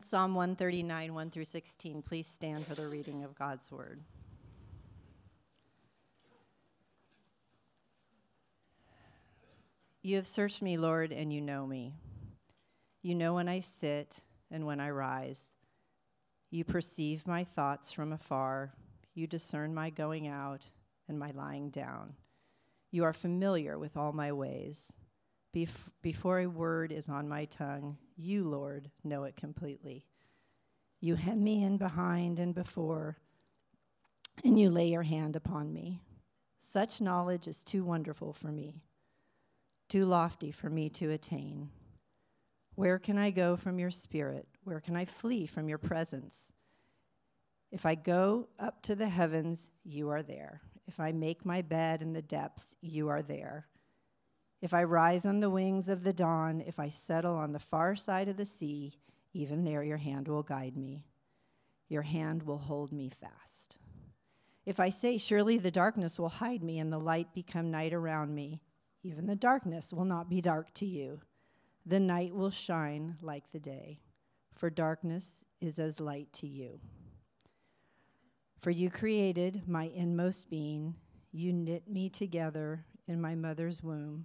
Psalm 139, 1 through 16. Please stand for the reading of God's word. You have searched me, Lord, and you know me. You know when I sit and when I rise. You perceive my thoughts from afar. You discern my going out and my lying down. You are familiar with all my ways. Bef- before a word is on my tongue, you, Lord, know it completely. You hem me in behind and before, and you lay your hand upon me. Such knowledge is too wonderful for me, too lofty for me to attain. Where can I go from your spirit? Where can I flee from your presence? If I go up to the heavens, you are there. If I make my bed in the depths, you are there. If I rise on the wings of the dawn, if I settle on the far side of the sea, even there your hand will guide me. Your hand will hold me fast. If I say, Surely the darkness will hide me and the light become night around me, even the darkness will not be dark to you. The night will shine like the day, for darkness is as light to you. For you created my inmost being, you knit me together in my mother's womb.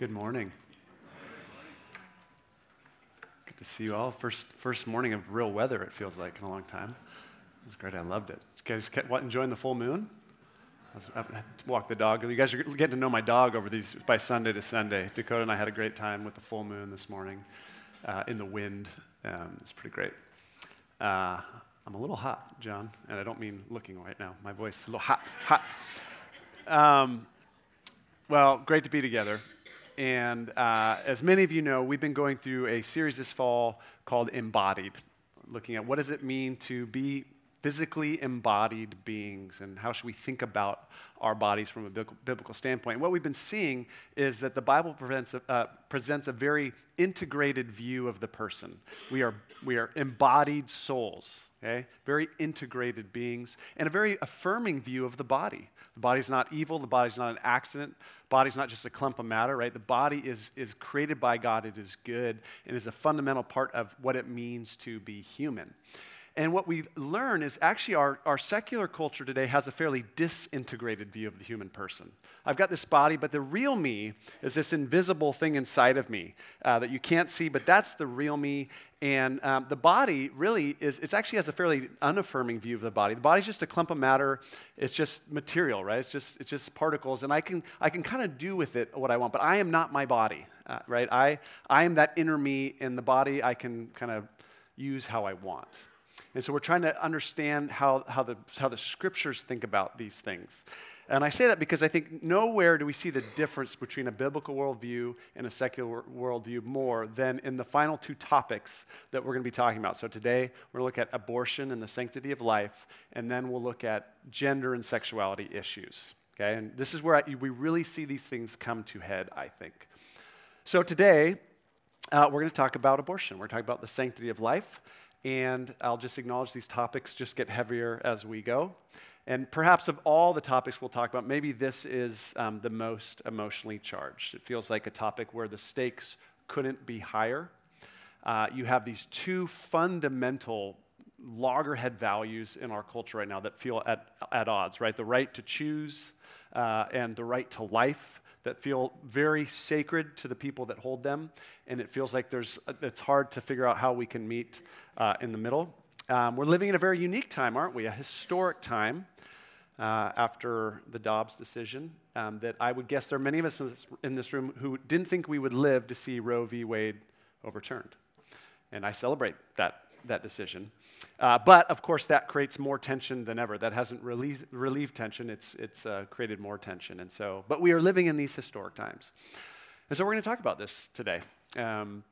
Good morning. Good to see you all. First, first morning of real weather, it feels like, in a long time. It was great. I loved it. You guys kept, what, enjoying the full moon? I was to walk the dog. You guys are getting to know my dog over these by Sunday to Sunday. Dakota and I had a great time with the full moon this morning uh, in the wind. Um, it's pretty great. Uh, I'm a little hot, John, and I don't mean looking right now. My voice is a little hot, hot. Um, well, great to be together. And uh, as many of you know, we've been going through a series this fall called Embodied, looking at what does it mean to be physically embodied beings and how should we think about our bodies from a biblical standpoint. And what we've been seeing is that the Bible presents a, uh, presents a very integrated view of the person. We are, we are embodied souls, okay? Very integrated beings, and a very affirming view of the body. The body's not evil, the body's not an accident, the body's not just a clump of matter, right? The body is, is created by God, it is good, and is a fundamental part of what it means to be human. And what we learn is actually our, our secular culture today has a fairly disintegrated view of the human person. I've got this body, but the real me is this invisible thing inside of me uh, that you can't see, but that's the real me. And um, the body really is, it actually has a fairly unaffirming view of the body. The body's just a clump of matter. It's just material, right? It's just, it's just particles. And I can, I can kind of do with it what I want, but I am not my body, uh, right? I, I am that inner me, and the body I can kind of use how I want. And so we're trying to understand how, how, the, how the scriptures think about these things. And I say that because I think nowhere do we see the difference between a biblical worldview and a secular worldview more than in the final two topics that we're going to be talking about. So today, we're going to look at abortion and the sanctity of life, and then we'll look at gender and sexuality issues. Okay? And this is where I, we really see these things come to head, I think. So today, uh, we're going to talk about abortion. We're talking about the sanctity of life and I'll just acknowledge these topics just get heavier as we go. And perhaps of all the topics we'll talk about, maybe this is um, the most emotionally charged. It feels like a topic where the stakes couldn't be higher. Uh, you have these two fundamental loggerhead values in our culture right now that feel at, at odds, right? The right to choose uh, and the right to life that feel very sacred to the people that hold them, and it feels like there's, it's hard to figure out how we can meet uh, in the middle. Um, we're living in a very unique time, aren't we? A historic time uh, after the Dobbs decision um, that I would guess there are many of us in this, in this room who didn't think we would live to see Roe v. Wade overturned. And I celebrate that that decision. Uh, but of course, that creates more tension than ever. That hasn't relieved, relieved tension, it's, it's uh, created more tension. And so, but we are living in these historic times. And so we're going to talk about this today. Um,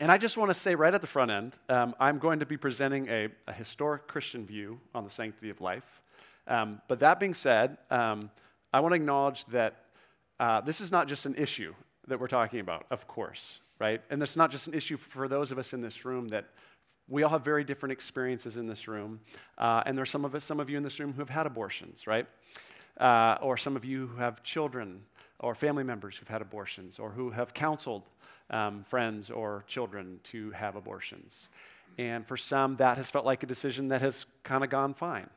and I just want to say right at the front end, um, I'm going to be presenting a, a, historic Christian view on the sanctity of life. Um, but that being said, um, I want to acknowledge that uh, this is not just an issue that we're talking about, of course, right? And it's not just an issue for those of us in this room that we all have very different experiences in this room. Uh, and there's some of us, some of you in this room who have had abortions, right? Uh, or some of you who have children or family members who've had abortions or who have counseled um, friends or children to have abortions. And for some, that has felt like a decision that has kind of gone fine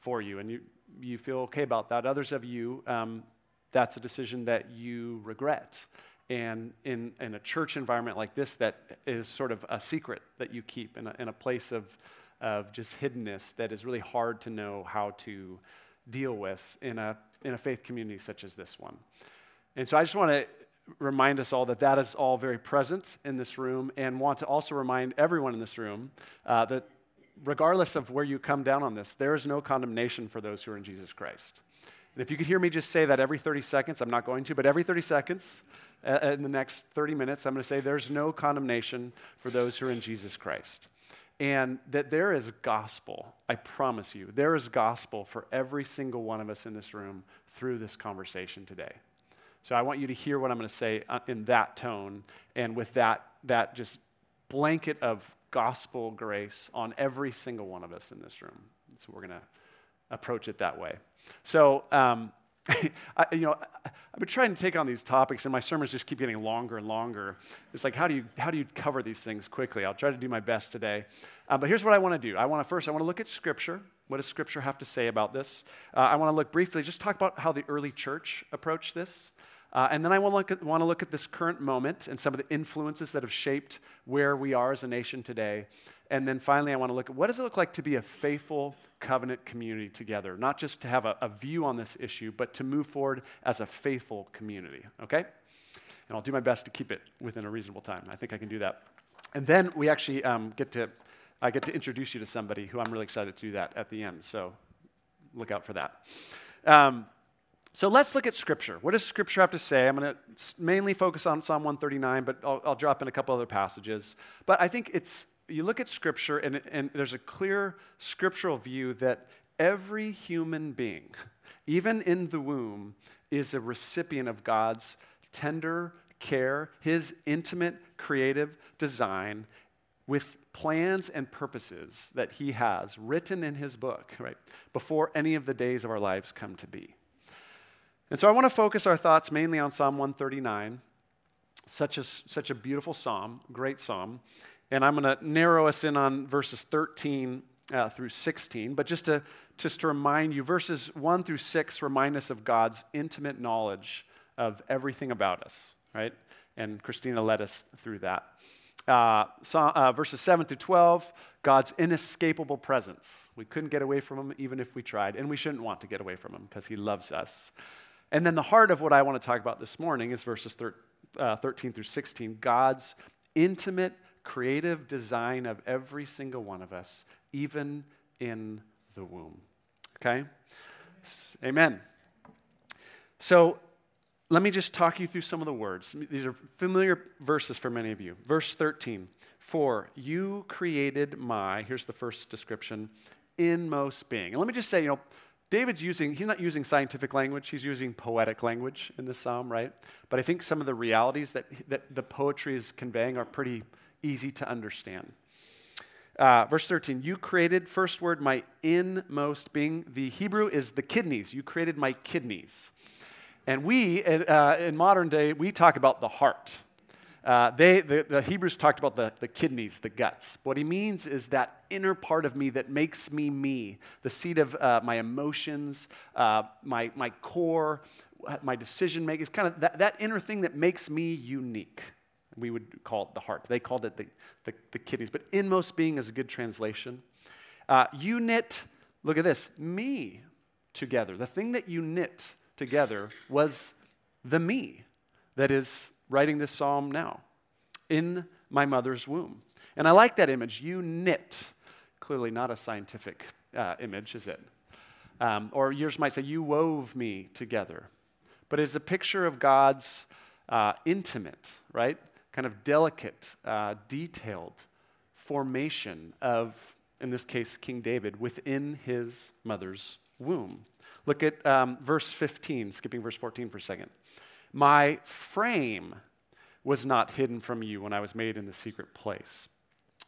for you, and you, you feel okay about that. Others of you, um, that's a decision that you regret. And in, in a church environment like this, that is sort of a secret that you keep in a, in a place of, of just hiddenness that is really hard to know how to deal with in a, in a faith community such as this one. And so I just want to remind us all that that is all very present in this room and want to also remind everyone in this room uh, that regardless of where you come down on this, there is no condemnation for those who are in Jesus Christ. And if you could hear me just say that every 30 seconds, I'm not going to, but every 30 seconds uh, in the next 30 minutes, I'm going to say there's no condemnation for those who are in Jesus Christ. And that there is gospel, I promise you, there is gospel for every single one of us in this room through this conversation today. So I want you to hear what I'm going to say uh, in that tone and with that, that just blanket of gospel grace on every single one of us in this room. So we're going to approach it that way. So, um, I, you know, I've been trying to take on these topics, and my sermons just keep getting longer and longer. It's like, how do you how do you cover these things quickly? I'll try to do my best today. Uh, but here's what I want to do. I want to first, I want to look at Scripture. What does Scripture have to say about this? Uh, I want to look briefly, just talk about how the early church approached this. Uh, and then I want to, look at, this current moment and some of the influences that have shaped where we are as a nation today. And then finally, I want to look at what does it look like to be a faithful covenant community together? Not just to have a, a view on this issue, but to move forward as a faithful community, okay? And I'll do my best to keep it within a reasonable time. I think I can do that. And then we actually um, get to, I get to introduce you to somebody who I'm really excited to do that at the end. So look out for that. Um, so let's look at Scripture. What does Scripture have to say? I'm going to mainly focus on Psalm 139, but I'll, I'll, drop in a couple other passages. But I think it's, you look at Scripture, and, and there's a clear scriptural view that every human being, even in the womb, is a recipient of God's tender care, His intimate creative design with plans and purposes that He has written in His book, right, before any of the days of our lives come to be. And so I want to focus our thoughts mainly on Psalm 139, such a, such a beautiful psalm, great psalm. And I'm going to narrow us in on verses 13 uh, through 16. But just to, just to remind you, verses 1 through 6 remind us of God's intimate knowledge of everything about us, right? And Christina led us through that. Uh, uh, verses 7 through 12, God's inescapable presence. We couldn't get away from him even if we tried, and we shouldn't want to get away from him because he loves us. And then the heart of what I want to talk about this morning is verses thir- uh, 13 through 16 God's intimate, creative design of every single one of us, even in the womb. Okay? Amen. So let me just talk you through some of the words. These are familiar verses for many of you. Verse 13 For you created my, here's the first description, inmost being. And let me just say, you know, David's using, he's not using scientific language, he's using poetic language in this psalm, right? But I think some of the realities that, that the poetry is conveying are pretty easy to understand. Uh, verse 13, you created, first word, my inmost being. The Hebrew is the kidneys. You created my kidneys. And we, uh, in modern day, we talk about the heart. Uh, they, the, the, Hebrews talked about the, the kidneys, the guts. What he means is that inner part of me that makes me me, the seat of uh, my emotions, uh, my, my core, my decision making. It's kind of that, that inner thing that makes me unique. We would call it the heart. They called it the, the, the kidneys. But inmost being is a good translation. Uh, you knit, look at this, me together. The thing that you knit together was the me that is writing this psalm now in my mother's womb. And I like that image. You knit. Clearly not a scientific uh, image, is it? Um, or yours might say, You wove me together. But it's a picture of God's uh, intimate, right? Kind of delicate, uh, detailed formation of, in this case, King David within his mother's womb. Look at um, verse 15, skipping verse 14 for a second. My frame was not hidden from you when I was made in the secret place.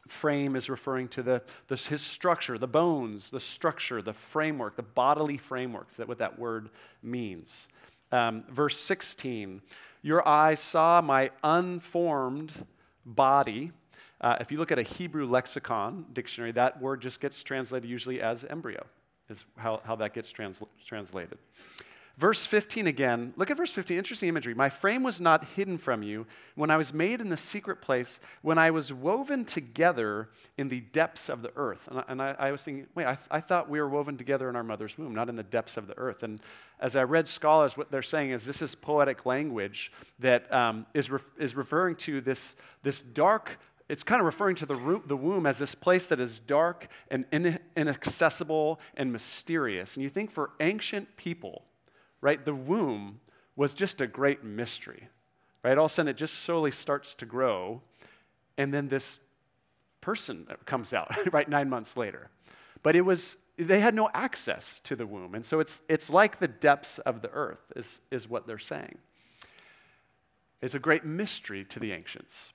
Frame is referring to the, the, his structure, the bones, the structure, the framework, the bodily frameworks. That what that word means. Um, verse 16, your eyes saw my unformed body. Uh, if you look at a Hebrew lexicon dictionary, that word just gets translated usually as embryo, is how, how that gets trans- translated. Verse 15 again, look at verse 15, interesting imagery. My frame was not hidden from you when I was made in the secret place, when I was woven together in the depths of the earth. And I, and I, I was thinking, wait, I, th- I, thought we were woven together in our mother's womb, not in the depths of the earth. And as I read scholars, what they're saying is this is poetic language that um, is re- is referring to this, this dark it's kind of referring to the, the womb as this place that is dark and in, inaccessible and mysterious. And you think for ancient people, right? The womb was just a great mystery, right? All of a sudden, it just slowly starts to grow, and then this person comes out, right, nine months later. But it was, they had no access to the womb. And so it's, it's like the depths of the earth, is, is what they're saying. It's a great mystery to the ancients.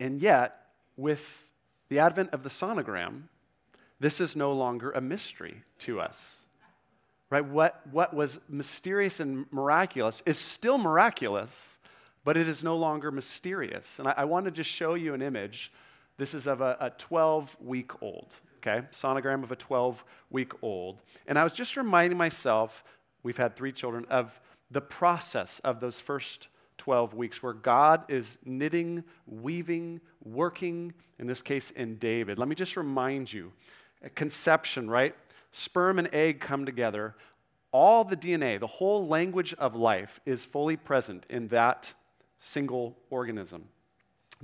And yet, with the advent of the sonogram, this is no longer a mystery to us right? What, what was mysterious and miraculous is still miraculous, but it is no longer mysterious. And I, I want to just show you an image. This is of a 12 week old, okay? Sonogram of a 12 week old. And I was just reminding myself, we've had three children, of the process of those first 12 weeks where God is knitting, weaving, working, in this case in David. Let me just remind you conception, right? Sperm and egg come together, all the DNA, the whole language of life is fully present in that single organism.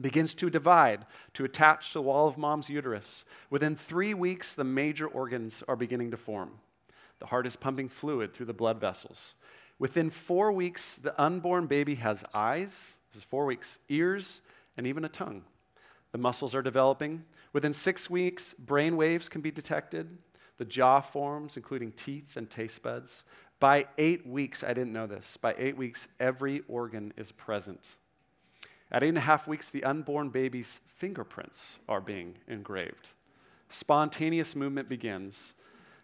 Begins to divide, to attach to the wall of mom's uterus. Within three weeks, the major organs are beginning to form. The heart is pumping fluid through the blood vessels. Within four weeks, the unborn baby has eyes, this is four weeks, ears, and even a tongue. The muscles are developing. Within six weeks, brain waves can be detected. The jaw forms, including teeth and taste buds. By eight weeks, I didn't know this, by eight weeks, every organ is present. At eight and a half weeks, the unborn baby's fingerprints are being engraved. Spontaneous movement begins.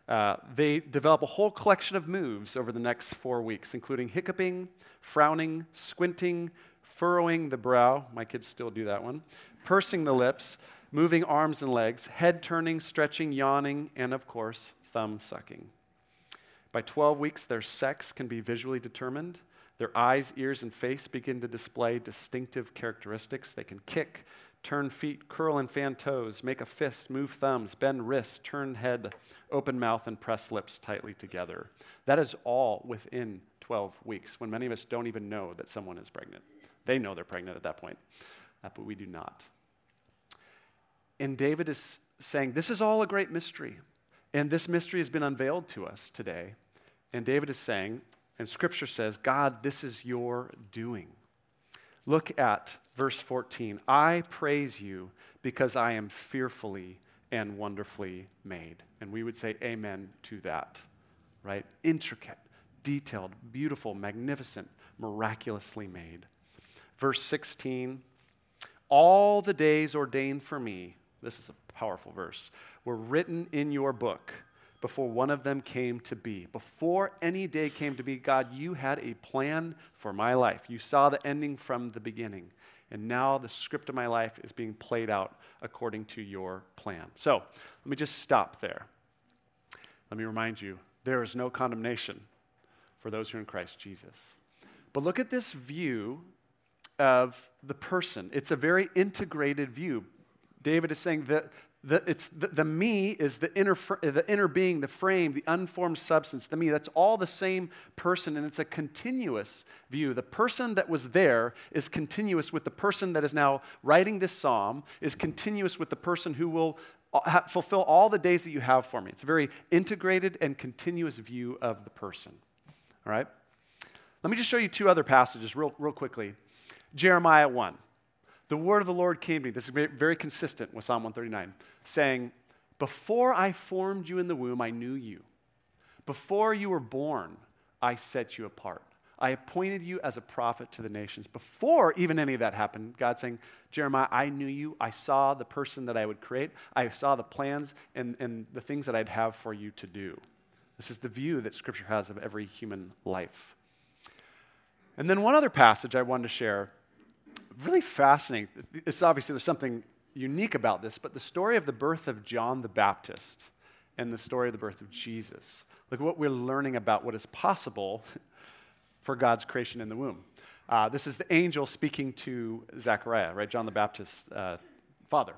Uh, they develop a whole collection of moves over the next four weeks, including hiccuping, frowning, squinting, furrowing the brow. My kids still do that one. Pursing the lips, moving arms and legs, head turning, stretching, yawning, and of course, thumb sucking. By 12 weeks, their sex can be visually determined. Their eyes, ears, and face begin to display distinctive characteristics. They can kick, turn feet, curl and fan toes, make a fist, move thumbs, bend wrists, turn head, open mouth, and press lips tightly together. That is all within 12 weeks, when many of us don't even know that someone is pregnant. They know they're pregnant at that point, uh, but we do not. And David is saying, This is all a great mystery. And this mystery has been unveiled to us today. And David is saying, and scripture says, God, this is your doing. Look at verse 14. I praise you because I am fearfully and wonderfully made. And we would say amen to that, right? Intricate, detailed, beautiful, magnificent, miraculously made. Verse 16 All the days ordained for me this is a powerful verse, were written in your book before one of them came to be. Before any day came to be, God, you had a plan for my life. You saw the ending from the beginning. And now the script of my life is being played out according to your plan. So let me just stop there. Let me remind you there is no condemnation for those who are in Christ Jesus. But look at this view of the person. It's a very integrated view. David is saying that the, it's the, the me is the inner, the inner being, the frame, the unformed substance, the me. That's all the same person, and it's a continuous view. The person that was there is continuous with the person that is now writing this psalm, is continuous with the person who will uh, fulfill all the days that you have for me. It's a very integrated and continuous view of the person. All right? Let me just show you two other passages real, real quickly. Jeremiah 1. The word of the Lord came to me. This is very, consistent with Psalm 139, saying, Before I formed you in the womb, I knew you. Before you were born, I set you apart. I appointed you as a prophet to the nations. Before even any of that happened, God saying, Jeremiah, I knew you. I saw the person that I would create. I saw the plans and, and the things that I'd have for you to do. This is the view that Scripture has of every human life. And then one other passage I wanted to share really fascinating. It's obviously there's something unique about this, but the story of the birth of John the Baptist and the story of the birth of Jesus. Look what we're learning about what is possible for God's creation in the womb. Uh, this is the angel speaking to Zechariah, right? John the Baptist's uh, father.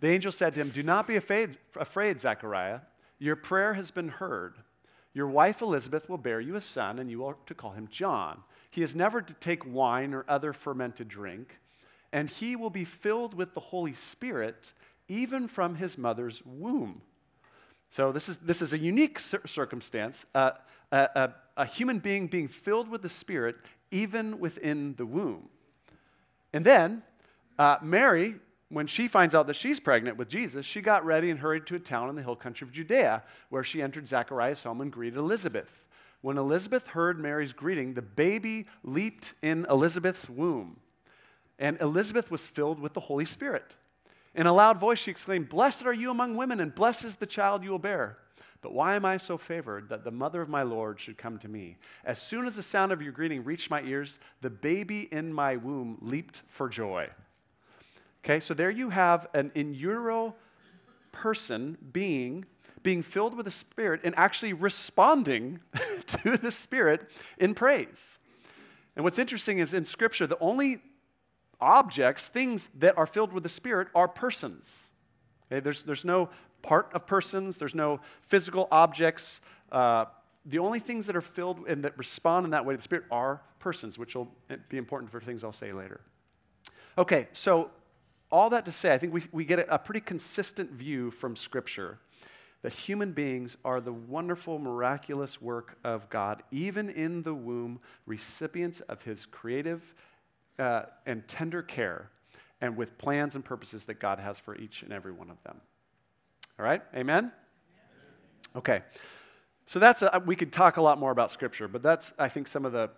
The angel said to him, Do not be afraid, afraid, Zechariah. Your prayer has been heard. Your wife Elizabeth will bear you a son, and you are to call him John. He is never to take wine or other fermented drink, and he will be filled with the Holy Spirit even from his mother's womb. So, this is, this is a unique cir- circumstance uh, a, a, a human being being filled with the Spirit even within the womb. And then, uh, Mary, when she finds out that she's pregnant with Jesus, she got ready and hurried to a town in the hill country of Judea, where she entered Zechariah's home and greeted Elizabeth. When Elizabeth heard Mary's greeting, the baby leaped in Elizabeth's womb. And Elizabeth was filled with the Holy Spirit. In a loud voice, she exclaimed, Blessed are you among women, and blessed is the child you will bear. But why am I so favored that the mother of my Lord should come to me? As soon as the sound of your greeting reached my ears, the baby in my womb leaped for joy. Okay, so there you have an in utero person, being, being filled with the Spirit and actually responding to the Spirit in praise. And what's interesting is in Scripture, the only objects, things that are filled with the Spirit, are persons. Okay? There's, there's no part of persons, there's no physical objects. Uh, the only things that are filled and that respond in that way to the Spirit are persons, which will be important for things I'll say later. Okay, so all that to say, I think we, we get a, a pretty consistent view from Scripture that human beings are the wonderful, miraculous work of God, even in the womb, recipients of His creative uh, and tender care, and with plans and purposes that God has for each and every one of them. All right? Amen? Okay. So that's, a, we could talk a lot more about Scripture, but that's, I think, some of the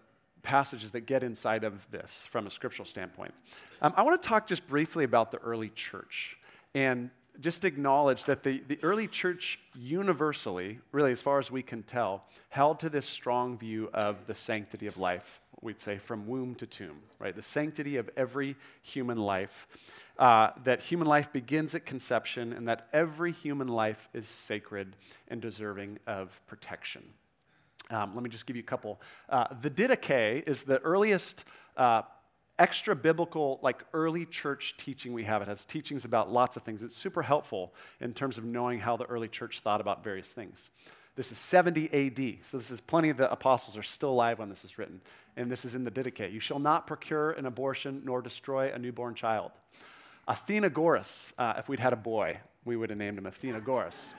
passages that get inside of this from a scriptural standpoint. Um, I want to talk just briefly about the early church and just acknowledge that the, the early church universally, really as far as we can tell, held to this strong view of the sanctity of life, we'd say from womb to tomb, right? The sanctity of every human life uh, that human life begins at conception and that every human life is sacred and deserving of protection. Um, let me just give you a couple. Uh, the Didache is the earliest uh, extra biblical, like early church teaching we have. It has teachings about lots of things. It's super helpful in terms of knowing how the early church thought about various things. This is 70 AD, so this is plenty of the apostles are still alive when this is written. And this is in the Didache. You shall not procure an abortion nor destroy a newborn child. Athenagoras, uh, if we'd had a boy, we would have named him Athenagoras.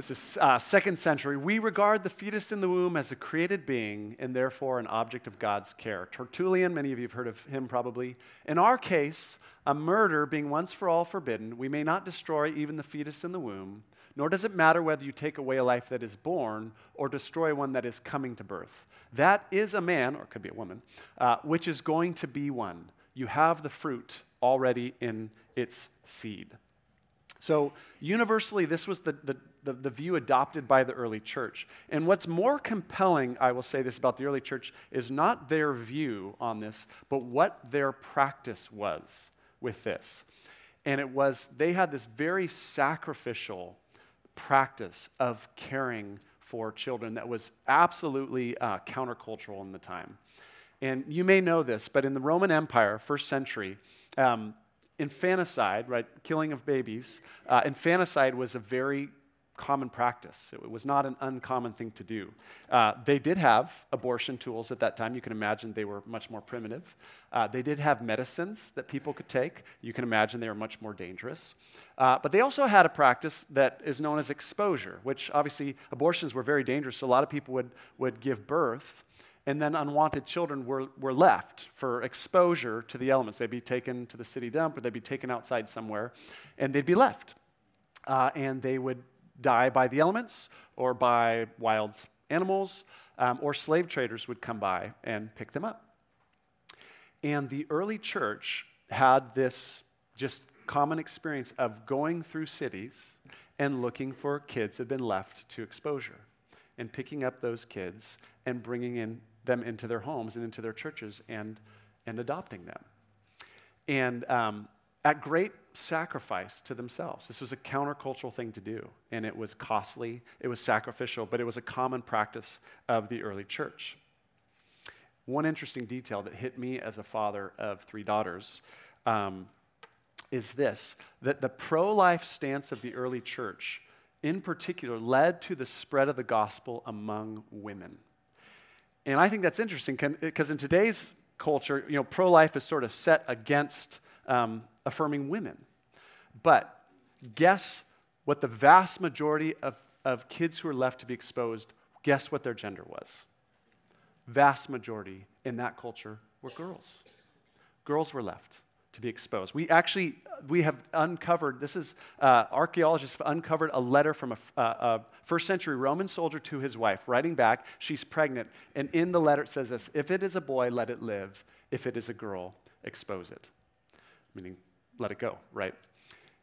This is uh, second century. We regard the fetus in the womb as a created being and therefore an object of God's care. Tertullian, many of you have heard of him probably. In our case, a murder being once for all forbidden, we may not destroy even the fetus in the womb, nor does it matter whether you take away a life that is born or destroy one that is coming to birth. That is a man, or it could be a woman, uh, which is going to be one. You have the fruit already in its seed. So, universally, this was the, the, the, the, view adopted by the early church. And what's more compelling, I will say this about the early church, is not their view on this, but what their practice was with this. And it was, they had this very sacrificial practice of caring for children that was absolutely uh, countercultural in the time. And you may know this, but in the Roman Empire, first century, um, infanticide, right, killing of babies, uh, infanticide was a very common practice. It was not an uncommon thing to do. Uh, they did have abortion tools at that time. You can imagine they were much more primitive. Uh, they did have medicines that people could take. You can imagine they were much more dangerous. Uh, but they also had a practice that is known as exposure, which obviously abortions were very dangerous. So a lot of people would, would give birth and then unwanted children were, were left for exposure to the elements. They'd be taken to the city dump or they'd be taken outside somewhere, and they'd be left. Uh, and they would die by the elements or by wild animals, um, or slave traders would come by and pick them up. And the early church had this just common experience of going through cities and looking for kids that had been left to exposure and picking up those kids and bringing in them into their homes and into their churches and, and adopting them. And um, at great sacrifice to themselves. This was a countercultural thing to do, and it was costly, it was sacrificial, but it was a common practice of the early church. One interesting detail that hit me as a father of three daughters um, is this that the pro life stance of the early church, in particular, led to the spread of the gospel among women. And I think that's interesting because in today's culture, you know, pro life is sort of set against um, affirming women. But guess what the vast majority of, of kids who are left to be exposed, guess what their gender was? Vast majority in that culture were girls. Girls were left to be exposed. We actually we have uncovered. This is uh, archaeologists have uncovered a letter from a, uh, a, first century Roman soldier to his wife, writing back. She's pregnant, and in the letter it says this: "If it is a boy, let it live. If it is a girl, expose it." Meaning, let it go, right?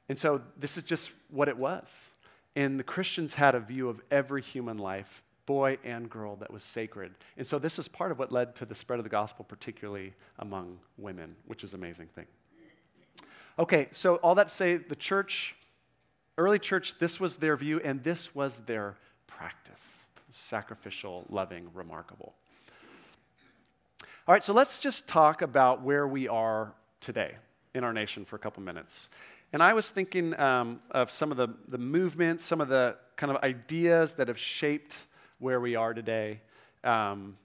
And so this is just what it was. And the Christians had a view of every human life, boy and girl, that was sacred. And so this is part of what led to the spread of the gospel, particularly among women, which is an amazing thing. Okay, so all that to say, the church, early church, this was their view, and this was their practice sacrificial, loving, remarkable. All right, so let's just talk about where we are today in our nation for a couple minutes. And I was thinking um, of some of the, the movements, some of the kind of ideas that have shaped where we are today. Um,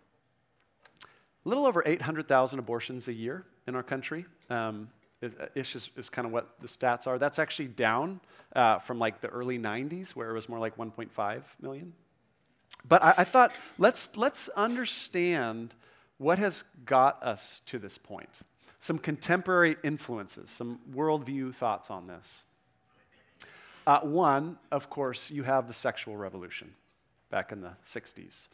a little over 800,000 abortions a year in our country. Um, is, is, is, kind of what the stats are. That's actually down uh, from like the early 90s, where it was more like 1.5 million. But I, I thought let's let's understand what has got us to this point some contemporary influences, some worldview thoughts on this. Uh, one, of course, you have the sexual revolution back in the 60s.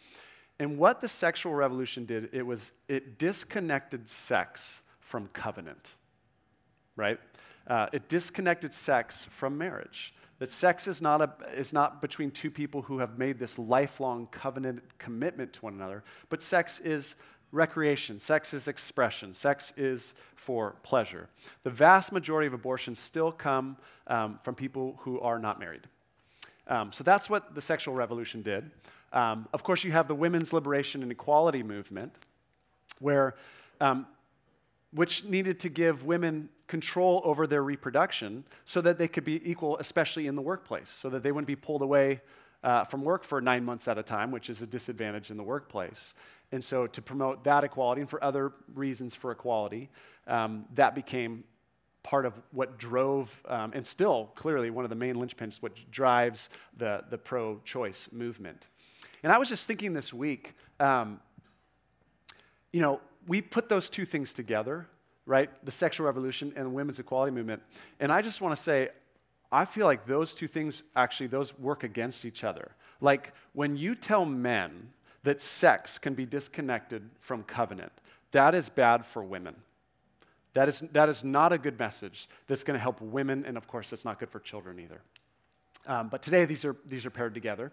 And what the sexual revolution did, it was it disconnected sex from covenant, right? Uh, it disconnected sex from marriage. That sex is not, a, is not between two people who have made this lifelong covenant commitment to one another, but sex is recreation. Sex is expression. Sex is for pleasure. The vast majority of abortions still come um, from people who are not married. Um, so that's what the sexual revolution did. Um, of course, you have the women's liberation and equality movement, where, um, which needed to give women control over their reproduction so that they could be equal, especially in the workplace, so that they wouldn't be pulled away uh, from work for nine months at a time, which is a disadvantage in the workplace. And so, to promote that equality and for other reasons for equality, um, that became part of what drove, um, and still clearly one of the main linchpins, what drives the, the pro choice movement. And I was just thinking this week, um, you know, we put those two things together, right? The sexual revolution and the women's equality movement. And I just want to say, I feel like those two things actually, those work against each other. Like when you tell men, that sex can be disconnected from covenant. That is bad for women. That is, that is not a good message that's going to help women, and of course, it's not good for children either. Um, but today, these are, these are paired together.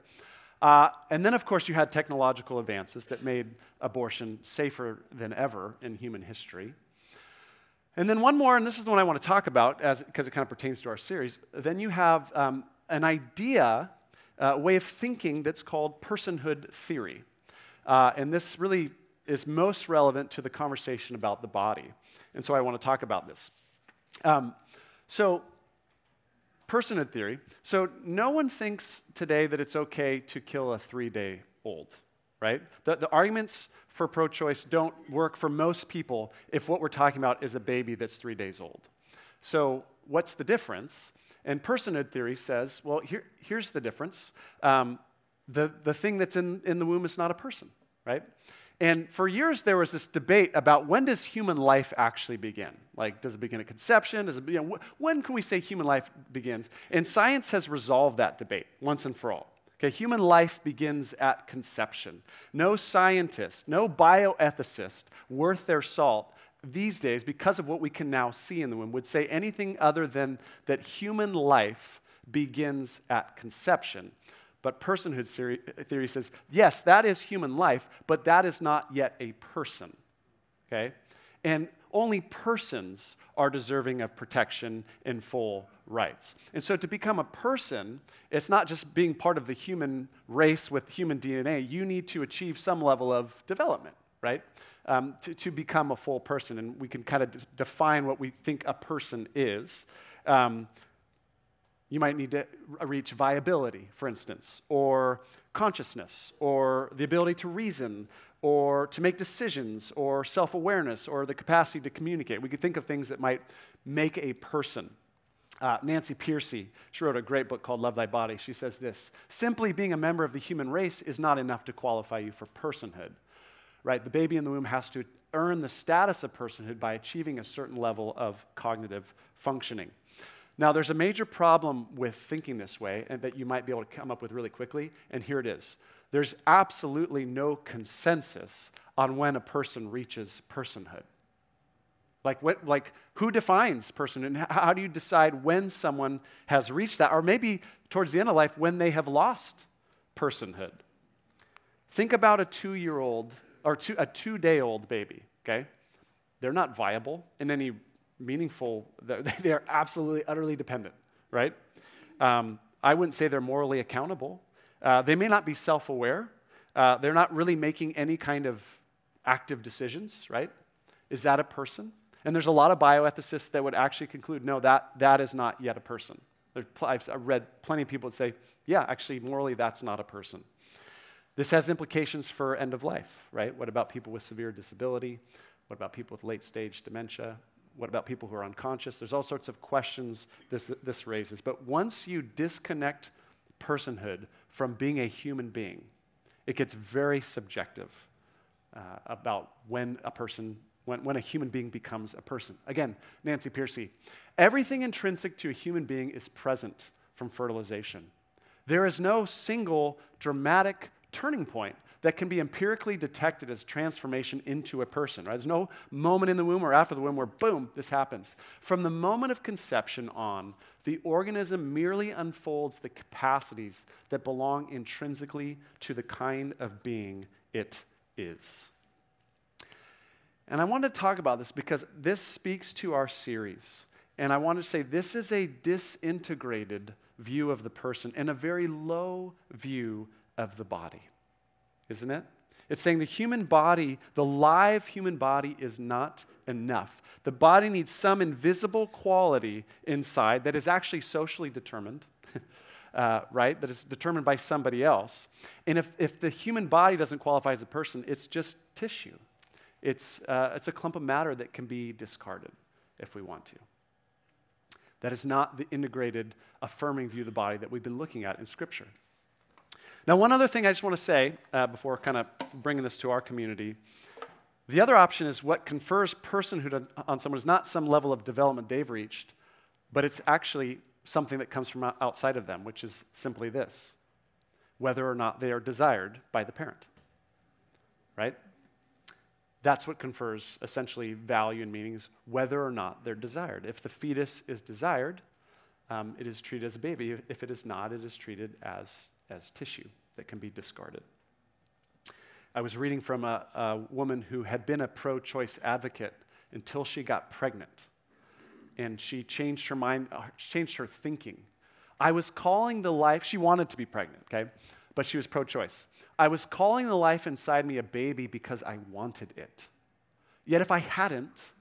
Uh, and then, of course, you had technological advances that made abortion safer than ever in human history. And then, one more, and this is the one I want to talk about because it kind of pertains to our series. Then you have um, an idea, a uh, way of thinking that's called personhood theory. Uh, and this really is most relevant to the conversation about the body. And so I want to talk about this. Um, so, personhood theory. So, no one thinks today that it's okay to kill a three day old, right? The, the arguments for pro choice don't work for most people if what we're talking about is a baby that's three days old. So, what's the difference? And personhood theory says, well, here, here's the difference. Um, the, the thing that's in, in the womb is not a person, right? And for years, there was this debate about when does human life actually begin? Like, does it begin at conception? Does it, you know, when can we say human life begins? And science has resolved that debate once and for all. Okay, human life begins at conception. No scientist, no bioethicist worth their salt these days, because of what we can now see in the womb, would say anything other than that human life begins at conception. But personhood theory says, yes, that is human life, but that is not yet a person. Okay? And only persons are deserving of protection and full rights. And so to become a person, it's not just being part of the human race with human DNA. You need to achieve some level of development, right? Um, to, to become a full person. And we can kind of d- define what we think a person is. Um, you might need to reach viability, for instance, or consciousness, or the ability to reason, or to make decisions, or self awareness, or the capacity to communicate. We could think of things that might make a person. Uh, Nancy Pearcey, she wrote a great book called Love Thy Body. She says this Simply being a member of the human race is not enough to qualify you for personhood. Right? The baby in the womb has to earn the status of personhood by achieving a certain level of cognitive functioning. Now, there's a major problem with thinking this way, and that you might be able to come up with really quickly, and here it is. There's absolutely no consensus on when a person reaches personhood. Like, what, like who defines personhood? And how do you decide when someone has reached that? Or maybe towards the end of life, when they have lost personhood. Think about a two year old or two, a two day old baby, okay? They're not viable in any meaningful, they are absolutely, utterly dependent, right? Um, I wouldn't say they're morally accountable. Uh, they may not be self aware. Uh, they're not really making any kind of active decisions, right? Is that a person? And there's a lot of bioethicists that would actually conclude no, that, that is not yet a person. I've read plenty of people that say, yeah, actually, morally, that's not a person. This has implications for end of life, right? What about people with severe disability? What about people with late stage dementia? What about people who are unconscious? There's all sorts of questions this, this raises. But once you disconnect personhood from being a human being, it gets very subjective uh, about when a person, when, when a human being becomes a person. Again, Nancy Pearcey, everything intrinsic to a human being is present from fertilization. There is no single dramatic turning point that can be empirically detected as transformation into a person. Right? There's no moment in the womb or after the womb where, boom, this happens. From the moment of conception on, the organism merely unfolds the capacities that belong intrinsically to the kind of being it is. And I want to talk about this because this speaks to our series. And I want to say this is a disintegrated view of the person and a very low view of the body isn't it? It's saying the human body, the live human body, is not enough. The body needs some invisible quality inside that is actually socially determined, uh, right? That is determined by somebody else. And if, if the human body doesn't qualify as a person, it's just tissue. It's, uh, it's a clump of matter that can be discarded if we want to. That is not the integrated, affirming view of the body that we've been looking at in Scripture. Now, one other thing I just want to say uh, before kind of bringing this to our community. The other option is what confers personhood on someone is not some level of development they've reached, but it's actually something that comes from outside of them, which is simply this whether or not they are desired by the parent. Right? That's what confers essentially value and meanings, whether or not they're desired. If the fetus is desired, um, it is treated as a baby. If it is not, it is treated as as tissue that can be discarded. I was reading from a, a woman who had been a pro choice advocate until she got pregnant. And she changed her mind, uh, changed her thinking. I was calling the life, she wanted to be pregnant, okay? But she was pro choice. I was calling the life inside me a baby because I wanted it. Yet if I hadn't,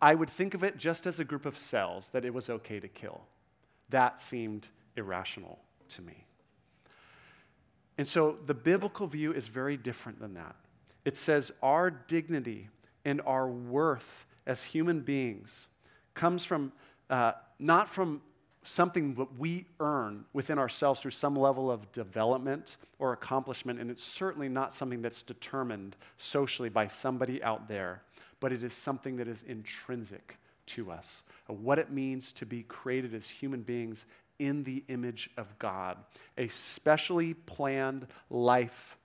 I would think of it just as a group of cells that it was okay to kill. That seemed irrational to me. And so the biblical view is very different than that. It says our dignity and our worth as human beings comes from uh, not from something that we earn within ourselves through some level of development or accomplishment, and it's certainly not something that's determined socially by somebody out there, but it is something that is intrinsic to us. What it means to be created as human beings in the image of God, a specially planned life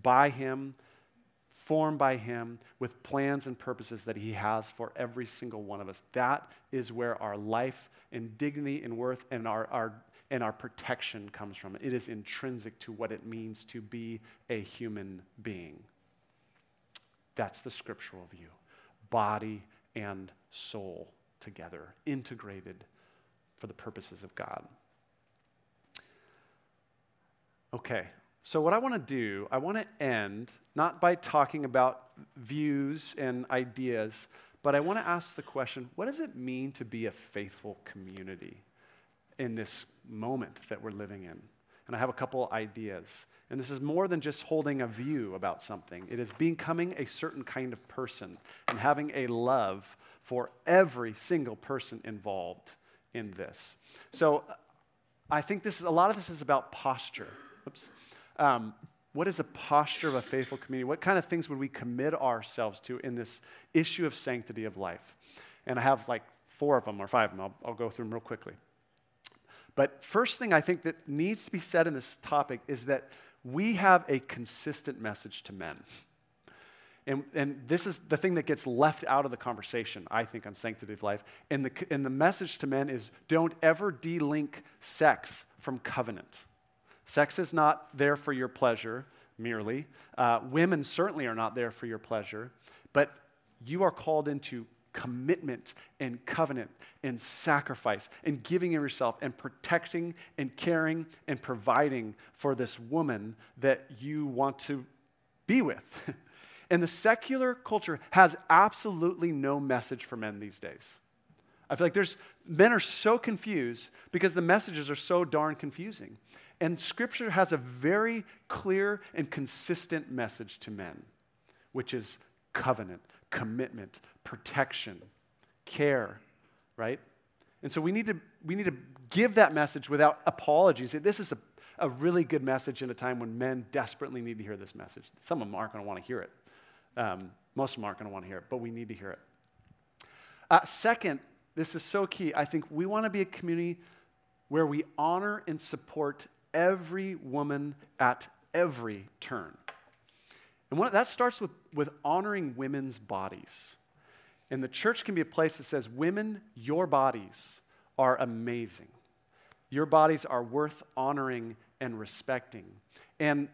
by Him, formed by Him, with plans and purposes that He has for every single one of us. That is where our life and dignity and worth and our, our, and our protection comes from. It is intrinsic to what it means to be a human being. That's the scriptural view body and soul together, integrated for the purposes of God. Okay, so what I want to do, I want to end not by talking about views and ideas, but I want to ask the question what does it mean to be a faithful community in this moment that we're living in? And I have a couple ideas. And this is more than just holding a view about something, it is becoming a certain kind of person and having a love for every single person involved in this. So I think this is, a lot of this is about posture. Oops. Um, what is a posture of a faithful community? What kind of things would we commit ourselves to in this issue of sanctity of life? And I have like four of them or five of them. I'll, I'll go through them real quickly. But first thing I think that needs to be said in this topic is that we have a consistent message to men. And, and this is the thing that gets left out of the conversation, I think, on sanctity of life. And the, and the message to men is don't ever de-link sex from covenant. Sex is not there for your pleasure merely. Uh, women certainly are not there for your pleasure, but you are called into commitment and covenant and sacrifice and giving of yourself and protecting and caring and providing for this woman that you want to be with. and the secular culture has absolutely no message for men these days. I feel like there's men are so confused because the messages are so darn confusing. And Scripture has a very clear and consistent message to men, which is covenant, commitment, protection, care, right? And so we need to, we need to give that message without apologies. This is a, a really good message in a time when men desperately need to hear this message. Some of them aren't going to want to hear it. Um, most of them aren't going to want to hear it, but we need to hear it. Uh, second, this is so key. I think we want to be a community where we honor and support every woman at every turn. And one, that starts with, with honoring women's bodies. And the church can be a place that says, Women, your bodies are amazing. Your bodies are worth honoring and respecting. And,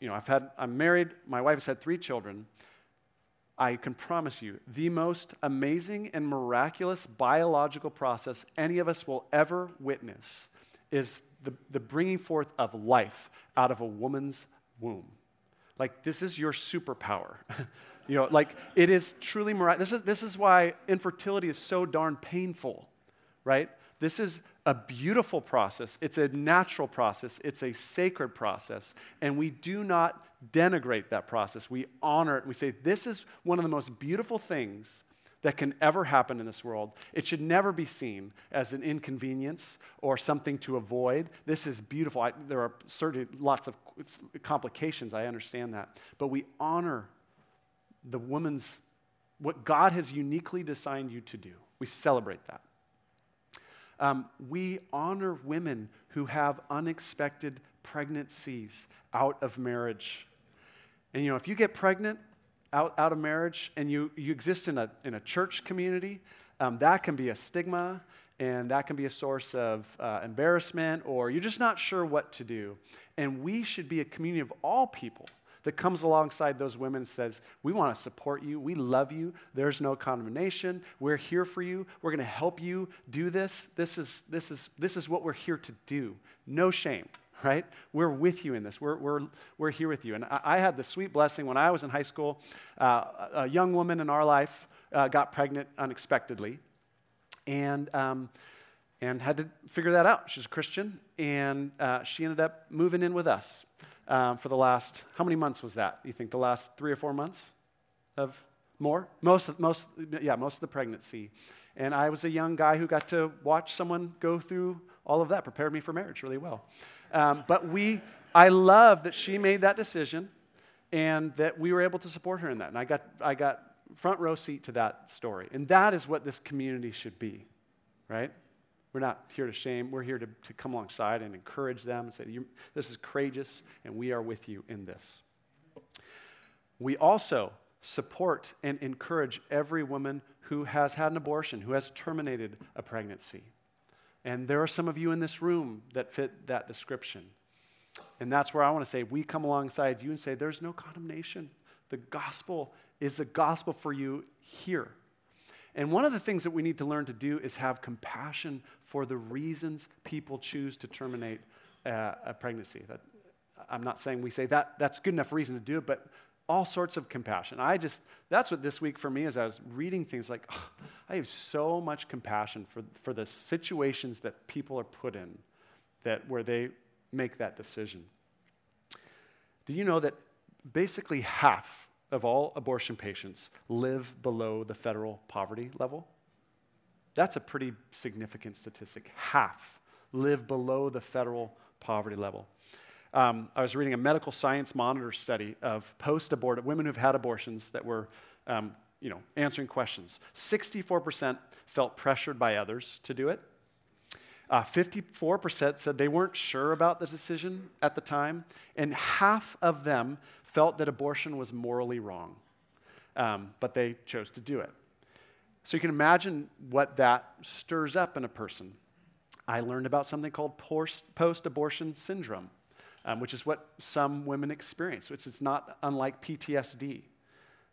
you know, I've had, I'm married, my wife has had three children. I can promise you, the most amazing and miraculous biological process any of us will ever witness is the, the bringing forth of life out of a woman's womb. Like, this is your superpower. you know, like, it is truly miraculous. This is, this is why infertility is so darn painful, right? This is a beautiful process. It's a natural process. It's a sacred process. And we do not denigrate that process. We honor it. We say, this is one of the most beautiful things that can ever happen in this world. It should never be seen as an inconvenience or something to avoid. This is beautiful. I, there are certainly lots of complications, I understand that. But we honor the woman's, what God has uniquely designed you to do. We celebrate that. Um, we honor women who have unexpected pregnancies out of marriage. And you know, if you get pregnant, out, out of marriage and you, you exist in a, in a church community, um, that can be a stigma and that can be a source of uh, embarrassment or you're just not sure what to do. And we should be a community of all people that comes alongside those women and says, We want to support you. We love you. There's no condemnation. We're here for you. We're going to help you do this. This is, this, is, this is what we're here to do. No shame right? We're with you in this. We're, we're, we're here with you. And I, I had the sweet blessing when I was in high school, uh, a young woman in our life uh, got pregnant unexpectedly and, um, and had to figure that out. She's a Christian, and uh, she ended up moving in with us um, for the last, how many months was that? You think the last three or four months of more? Most, most, yeah, most of the pregnancy. And I was a young guy who got to watch someone go through all of that, prepared me for marriage really well. Um, but we, I love that she made that decision and that we were able to support her in that. And I got, I got front row seat to that story. And that is what this community should be, right? We're not here to shame. We're here to, to come alongside and encourage them and say, This is courageous, and we are with you in this. We also support and encourage every woman who has had an abortion, who has terminated a pregnancy. And there are some of you in this room that fit that description. And that's where I want to say, we come alongside you and say, there's no condemnation. The gospel is the gospel for you here. And one of the things that we need to learn to do is have compassion for the reasons people choose to terminate uh, a pregnancy. That, I'm not saying we say that that's good enough reason to do it, but all sorts of compassion. I just, that's what this week for me, is. I was reading things like, oh, I have so much compassion for, for the situations that people are put in that where they make that decision. Do you know that basically half of all abortion patients live below the federal poverty level? That's a pretty significant statistic. Half live below the federal poverty level. Um, I was reading a medical science monitor study of post abortive women who've had abortions that were, um, you know, answering questions. 64% felt pressured by others to do it. Uh, 54% said they weren't sure about the decision at the time, and half of them felt that abortion was morally wrong, um, but they chose to do it. So you can imagine what that stirs up in a person. I learned about something called post abortion syndrome, um, which is what some women experience, which is not unlike PTSD.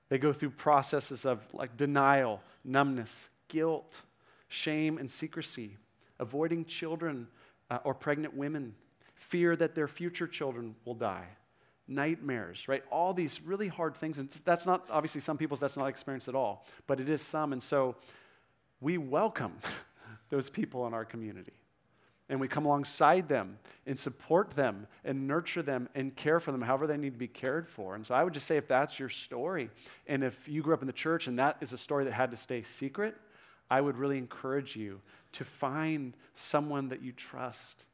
They go through processes of like denial, numbness, guilt, shame, and secrecy avoiding children uh, or pregnant women, fear that their future children will die, nightmares, right? All these really hard things. And that's not, obviously, some people's that's not experience at all, but it is some. And so we welcome those people in our community. And we come alongside them and support them and nurture them and care for them however they need to be cared for. And so I would just say if that's your story, and if you grew up in the church and that is a story that had to stay secret, I would really encourage you to find someone that you trust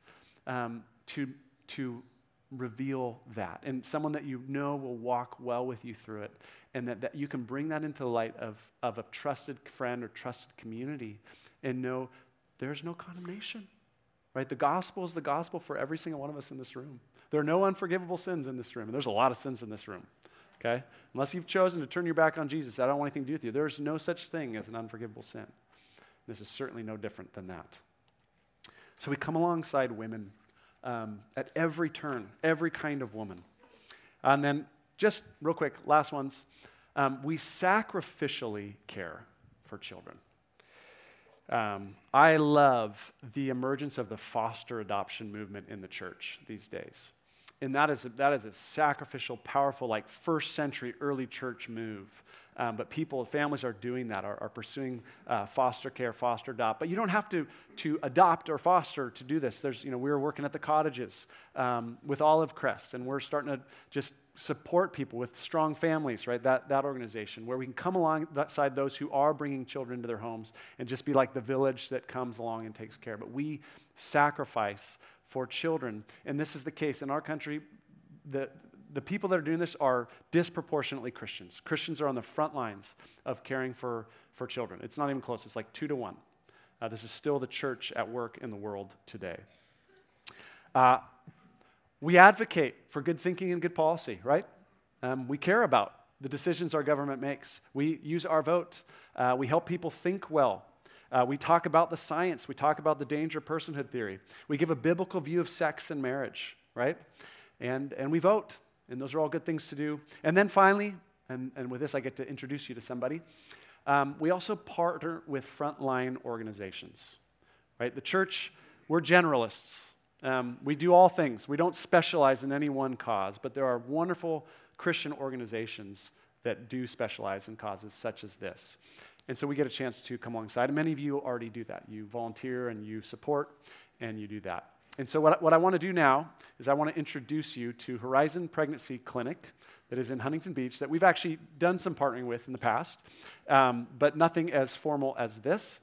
um, to, to reveal that and someone that you know will walk well with you through it and that, that you can bring that into the light of, of a trusted friend or trusted community and know there's no condemnation right the gospel is the gospel for every single one of us in this room there are no unforgivable sins in this room and there's a lot of sins in this room okay unless you've chosen to turn your back on jesus i don't want anything to do with you there's no such thing as an unforgivable sin this is certainly no different than that. So we come alongside women um, at every turn, every kind of woman. And then, just real quick, last ones. Um, we sacrificially care for children. Um, I love the emergence of the foster adoption movement in the church these days. And that is a, that is a sacrificial, powerful, like first century early church move um, but people, families are doing that, are, are pursuing uh, foster care, foster adopt. But you don't have to, to adopt or foster to do this. There's, you know, we were working at the cottages um, with Olive Crest, and we're starting to just support people with strong families, right? That, that organization, where we can come alongside those who are bringing children to their homes and just be like the village that comes along and takes care. But we sacrifice for children. And this is the case in our country. The, the people that are doing this are disproportionately Christians. Christians are on the front lines of caring for, for children. It's not even close, it's like two to one. Uh, this is still the church at work in the world today. Uh, we advocate for good thinking and good policy, right? Um, we care about the decisions our government makes. We use our vote. Uh, we help people think well. Uh, we talk about the science. We talk about the danger personhood theory. We give a biblical view of sex and marriage, right? And, and we vote. And those are all good things to do. And then finally, and, and with this I get to introduce you to somebody, um, we also partner with frontline organizations. Right? The church, we're generalists. Um, we do all things. We don't specialize in any one cause, but there are wonderful Christian organizations that do specialize in causes such as this. And so we get a chance to come alongside. And many of you already do that. You volunteer and you support and you do that. And so, what, what I want to do now is I want to introduce you to Horizon Pregnancy Clinic that is in Huntington Beach that we've actually done some partnering with in the past, um, but nothing as formal as this.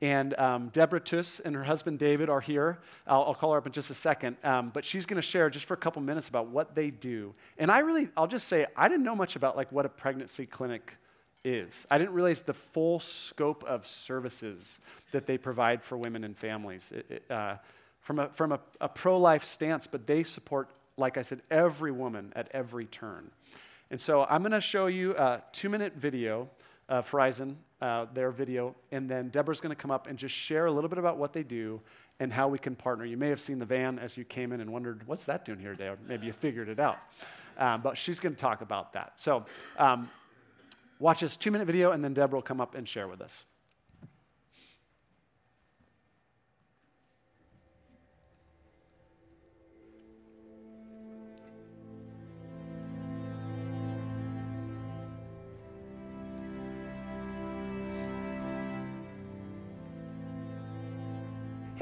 And um, Deborah Tuss and her husband David are here. I'll, I'll call her up in just a second. Um, but she's going to share just for a couple minutes about what they do. And I really, I'll just say, I didn't know much about like what a pregnancy clinic is. I didn't realize the full scope of services that they provide for women and families. It, it, uh, from a, from a, a pro life stance, but they support, like I said, every woman at every turn. And so I'm going to show you a two minute video of Horizon, uh, their video, and then Deborah's going to come up and just share a little bit about what they do and how we can partner. You may have seen the van as you came in and wondered, what's that doing here today? Or maybe you figured it out. Um, but she's going to talk about that. So um, watch this two minute video, and then Deborah will come up and share with us.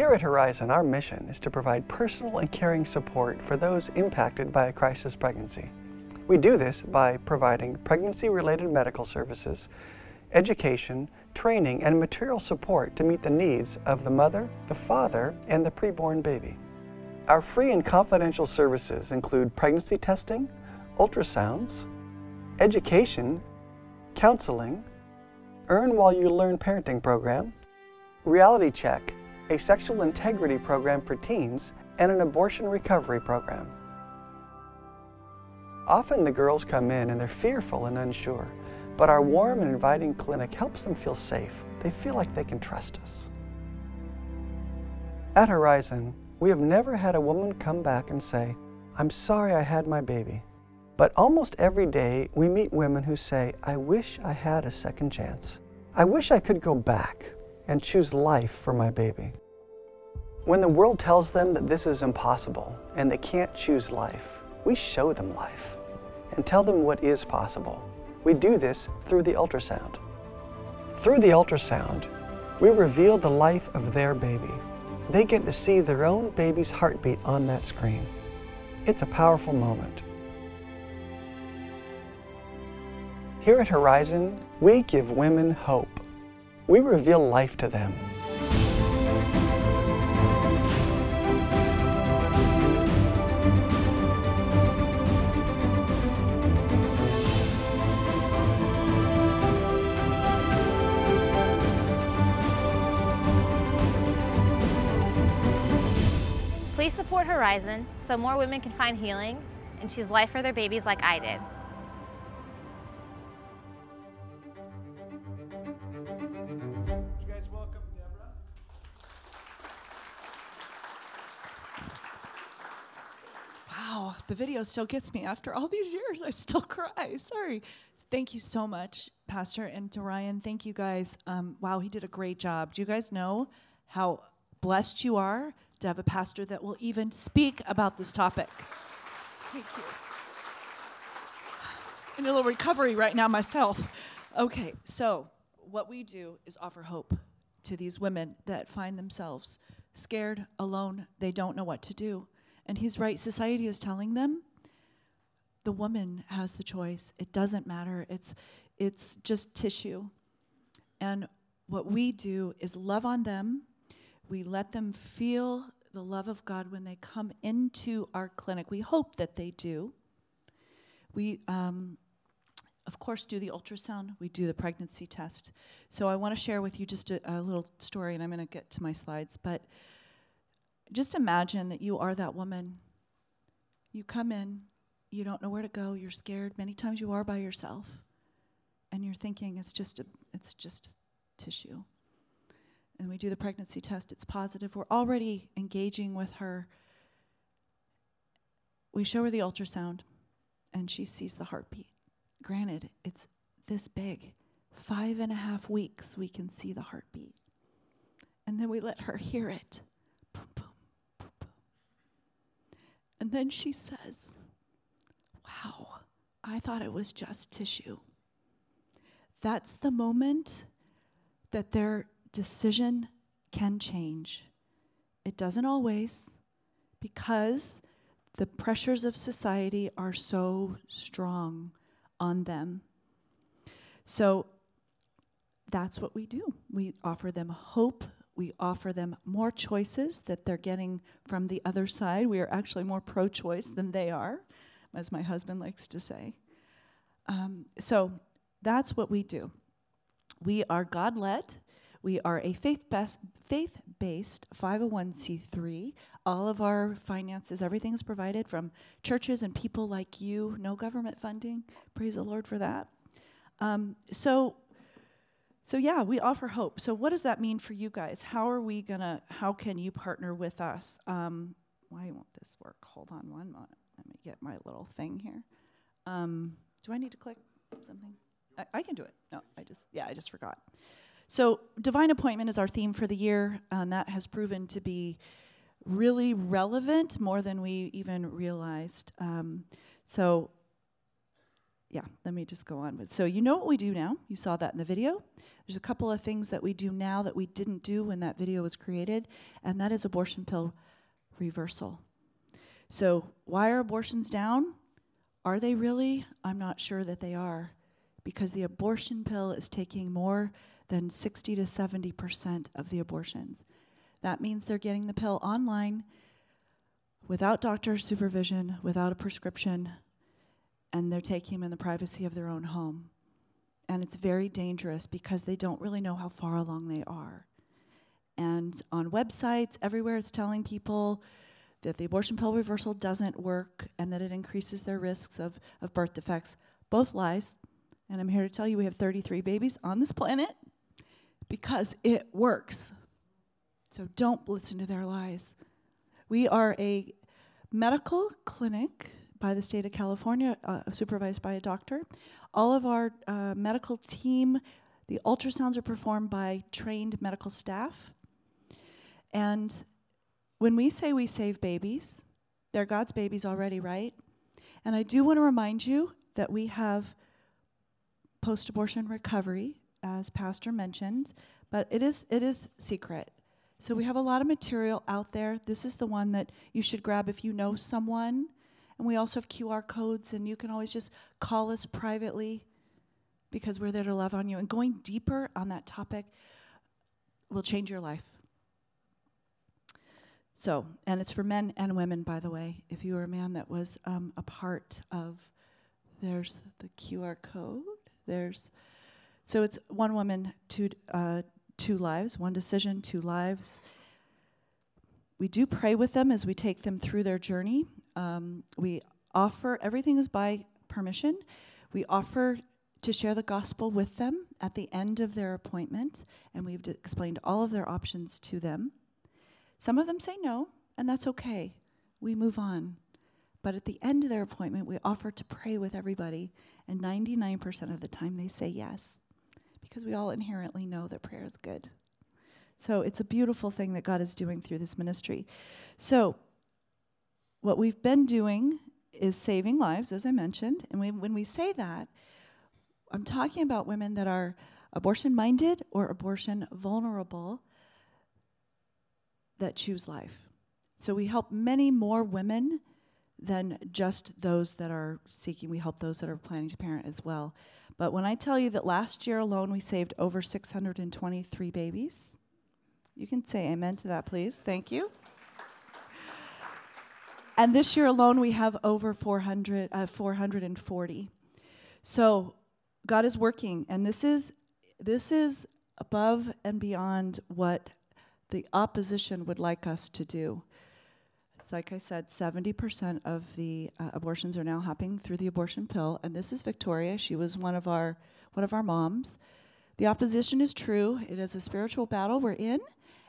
Here at Horizon, our mission is to provide personal and caring support for those impacted by a crisis pregnancy. We do this by providing pregnancy related medical services, education, training, and material support to meet the needs of the mother, the father, and the preborn baby. Our free and confidential services include pregnancy testing, ultrasounds, education, counseling, Earn While You Learn parenting program, reality check, a sexual integrity program for teens, and an abortion recovery program. Often the girls come in and they're fearful and unsure, but our warm and inviting clinic helps them feel safe. They feel like they can trust us. At Horizon, we have never had a woman come back and say, I'm sorry I had my baby. But almost every day, we meet women who say, I wish I had a second chance. I wish I could go back and choose life for my baby. When the world tells them that this is impossible and they can't choose life, we show them life and tell them what is possible. We do this through the ultrasound. Through the ultrasound, we reveal the life of their baby. They get to see their own baby's heartbeat on that screen. It's a powerful moment. Here at Horizon, we give women hope. We reveal life to them. Please support Horizon so more women can find healing and choose life for their babies like I did. The video still gets me after all these years. I still cry. Sorry. Thank you so much, Pastor, and to Ryan. Thank you guys. Um, wow, he did a great job. Do you guys know how blessed you are to have a pastor that will even speak about this topic? Thank you. In a little recovery right now myself. Okay, so what we do is offer hope to these women that find themselves scared, alone, they don't know what to do. And he's right, society is telling them the woman has the choice. It doesn't matter. It's it's just tissue. And what we do is love on them. We let them feel the love of God when they come into our clinic. We hope that they do. We um, of course, do the ultrasound, we do the pregnancy test. So I want to share with you just a, a little story, and I'm going to get to my slides. But just imagine that you are that woman. You come in, you don't know where to go, you're scared. Many times you are by yourself, and you're thinking it's just a, it's just tissue. And we do the pregnancy test, it's positive. We're already engaging with her. We show her the ultrasound, and she sees the heartbeat. Granted, it's this big. Five and a half weeks, we can see the heartbeat. And then we let her hear it. Boom, boom, boom, boom. And then she says, Wow, I thought it was just tissue. That's the moment that their decision can change. It doesn't always, because the pressures of society are so strong on them. So that's what we do. We offer them hope. We offer them more choices that they're getting from the other side. We are actually more pro choice than they are, as my husband likes to say. Um, so that's what we do. We are God led. We are a faith based 501c3. All of our finances, everything's provided from churches and people like you. No government funding. Praise the Lord for that. Um, so, so yeah, we offer hope. So, what does that mean for you guys? How are we gonna? How can you partner with us? Um, why won't this work? Hold on one moment. Let me get my little thing here. Um, do I need to click something? I, I can do it. No, I just yeah, I just forgot. So, divine appointment is our theme for the year, and that has proven to be really relevant more than we even realized. Um, so, yeah, let me just go on. But so you know what we do now. You saw that in the video. There's a couple of things that we do now that we didn't do when that video was created, and that is abortion pill reversal. So, why are abortions down? Are they really? I'm not sure that they are because the abortion pill is taking more than 60 to 70% of the abortions. That means they're getting the pill online without doctor supervision, without a prescription, and they're taking them in the privacy of their own home. And it's very dangerous because they don't really know how far along they are. And on websites, everywhere, it's telling people that the abortion pill reversal doesn't work and that it increases their risks of, of birth defects. Both lies. And I'm here to tell you we have 33 babies on this planet because it works. So don't listen to their lies. We are a medical clinic by the state of California, uh, supervised by a doctor. All of our uh, medical team, the ultrasounds are performed by trained medical staff. And when we say we save babies, they're God's babies already, right? And I do want to remind you that we have post abortion recovery as Pastor mentioned, but it is it is secret. So we have a lot of material out there. This is the one that you should grab if you know someone. And we also have QR codes, and you can always just call us privately because we're there to love on you. And going deeper on that topic will change your life. So, and it's for men and women, by the way. If you were a man that was um, a part of, there's the QR code. There's so it's one woman, two, uh, two lives, one decision, two lives. We do pray with them as we take them through their journey. Um, we offer, everything is by permission. We offer to share the gospel with them at the end of their appointment, and we've d- explained all of their options to them. Some of them say no, and that's okay. We move on. But at the end of their appointment, we offer to pray with everybody, and 99% of the time they say yes because we all inherently know that prayer is good. So it's a beautiful thing that God is doing through this ministry. So, what we've been doing is saving lives, as I mentioned. And we, when we say that, I'm talking about women that are abortion minded or abortion vulnerable that choose life. So we help many more women than just those that are seeking. We help those that are planning to parent as well. But when I tell you that last year alone we saved over 623 babies, you can say amen to that, please. Thank you. And this year alone we have over 400, uh, 440. So God is working, and this is this is above and beyond what the opposition would like us to do. It's like I said, 70% of the uh, abortions are now happening through the abortion pill, and this is Victoria. She was one of our one of our moms. The opposition is true. It is a spiritual battle we're in,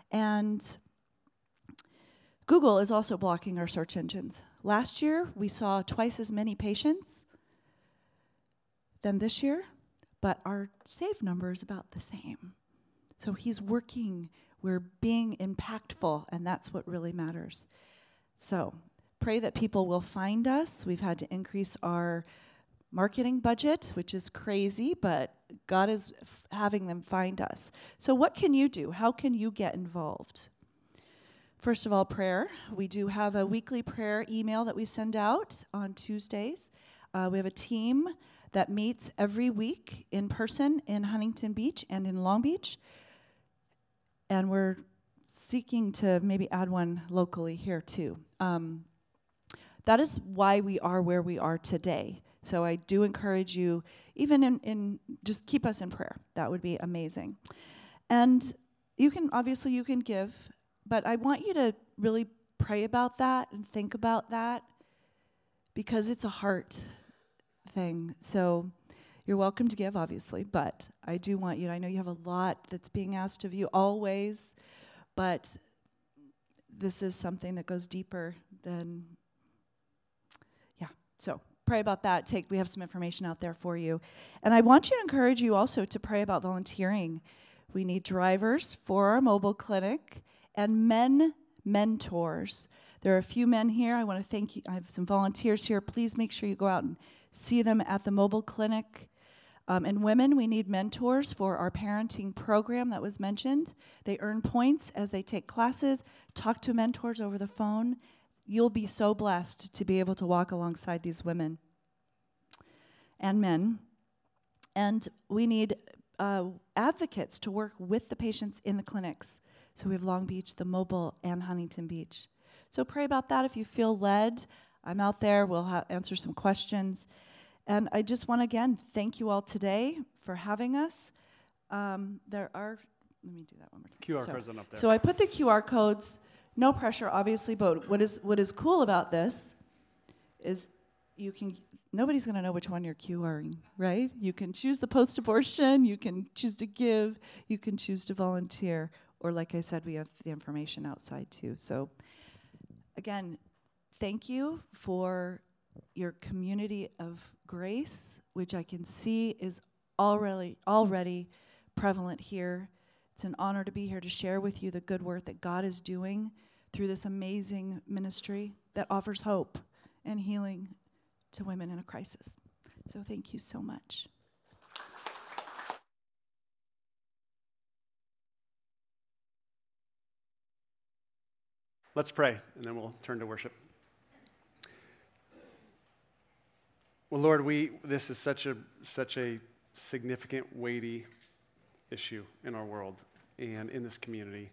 and Google is also blocking our search engines. Last year, we saw twice as many patients than this year, but our save number is about the same. So he's working, we're being impactful, and that's what really matters. So pray that people will find us. We've had to increase our marketing budget, which is crazy, but God is f- having them find us. So, what can you do? How can you get involved? First of all, prayer. We do have a weekly prayer email that we send out on Tuesdays. Uh, we have a team that meets every week in person in Huntington Beach and in Long Beach. And we're seeking to maybe add one locally here too. Um, that is why we are where we are today. So I do encourage you, even in, in just keep us in prayer. That would be amazing. And you can obviously you can give, but I want you to really pray about that and think about that because it's a heart thing. So you're welcome to give, obviously, but I do want you. To, I know you have a lot that's being asked of you always, but this is something that goes deeper than. Yeah. So pray about that. Take. We have some information out there for you, and I want you to encourage you also to pray about volunteering. We need drivers for our mobile clinic and men mentors. There are a few men here. I want to thank you. I have some volunteers here. Please make sure you go out and see them at the mobile clinic. Um, and women, we need mentors for our parenting program that was mentioned. They earn points as they take classes, talk to mentors over the phone. You'll be so blessed to be able to walk alongside these women and men. And we need uh, advocates to work with the patients in the clinics. So we have Long Beach, the mobile, and Huntington Beach. So pray about that if you feel led. I'm out there. We'll ha- answer some questions. And I just want to again thank you all today for having us. Um, there are, let me do that one more time. QR so, codes on up there. So I put the QR codes, no pressure, obviously, but what is, what is cool about this is you can, nobody's going to know which one you're QRing, right? You can choose the post abortion, you can choose to give, you can choose to volunteer, or like I said, we have the information outside too. So again, thank you for your community of grace, which I can see is already already prevalent here. It's an honor to be here to share with you the good work that God is doing through this amazing ministry that offers hope and healing to women in a crisis. So thank you so much. Let's pray, and then we'll turn to worship. Well, Lord, we this is such a such a significant, weighty issue in our world and in this community,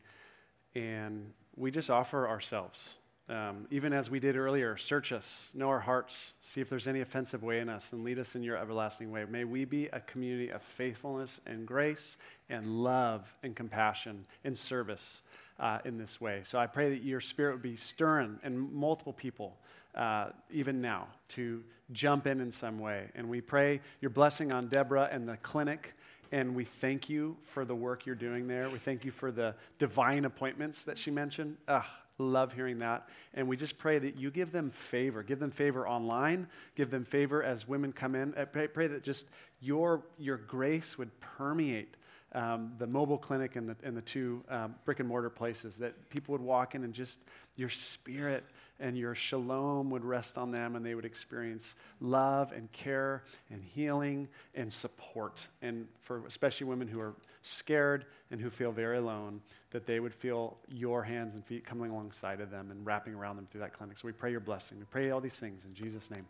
and we just offer ourselves. Um, even as we did earlier, search us, know our hearts, see if there's any offensive way in us, and lead us in your everlasting way. May we be a community of faithfulness and grace and love and compassion and service uh, in this way. So I pray that your spirit would be stirring in multiple people, uh, even now, to jump in in some way. And we pray your blessing on Deborah and the clinic. And we thank you for the work you're doing there. We thank you for the divine appointments that she mentioned. Ugh, love hearing that. And we just pray that you give them favor. Give them favor online. Give them favor as women come in. I pray, pray that just your, your grace would permeate um, the mobile clinic and the, and the two um, brick and mortar places, that people would walk in and just your spirit and your shalom would rest on them and they would experience love and care and healing and support. And for especially women who are scared and who feel very alone, that they would feel your hands and feet coming alongside of them and wrapping around them through that clinic. So we pray your blessing. We pray all these things in Jesus' name.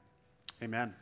Amen.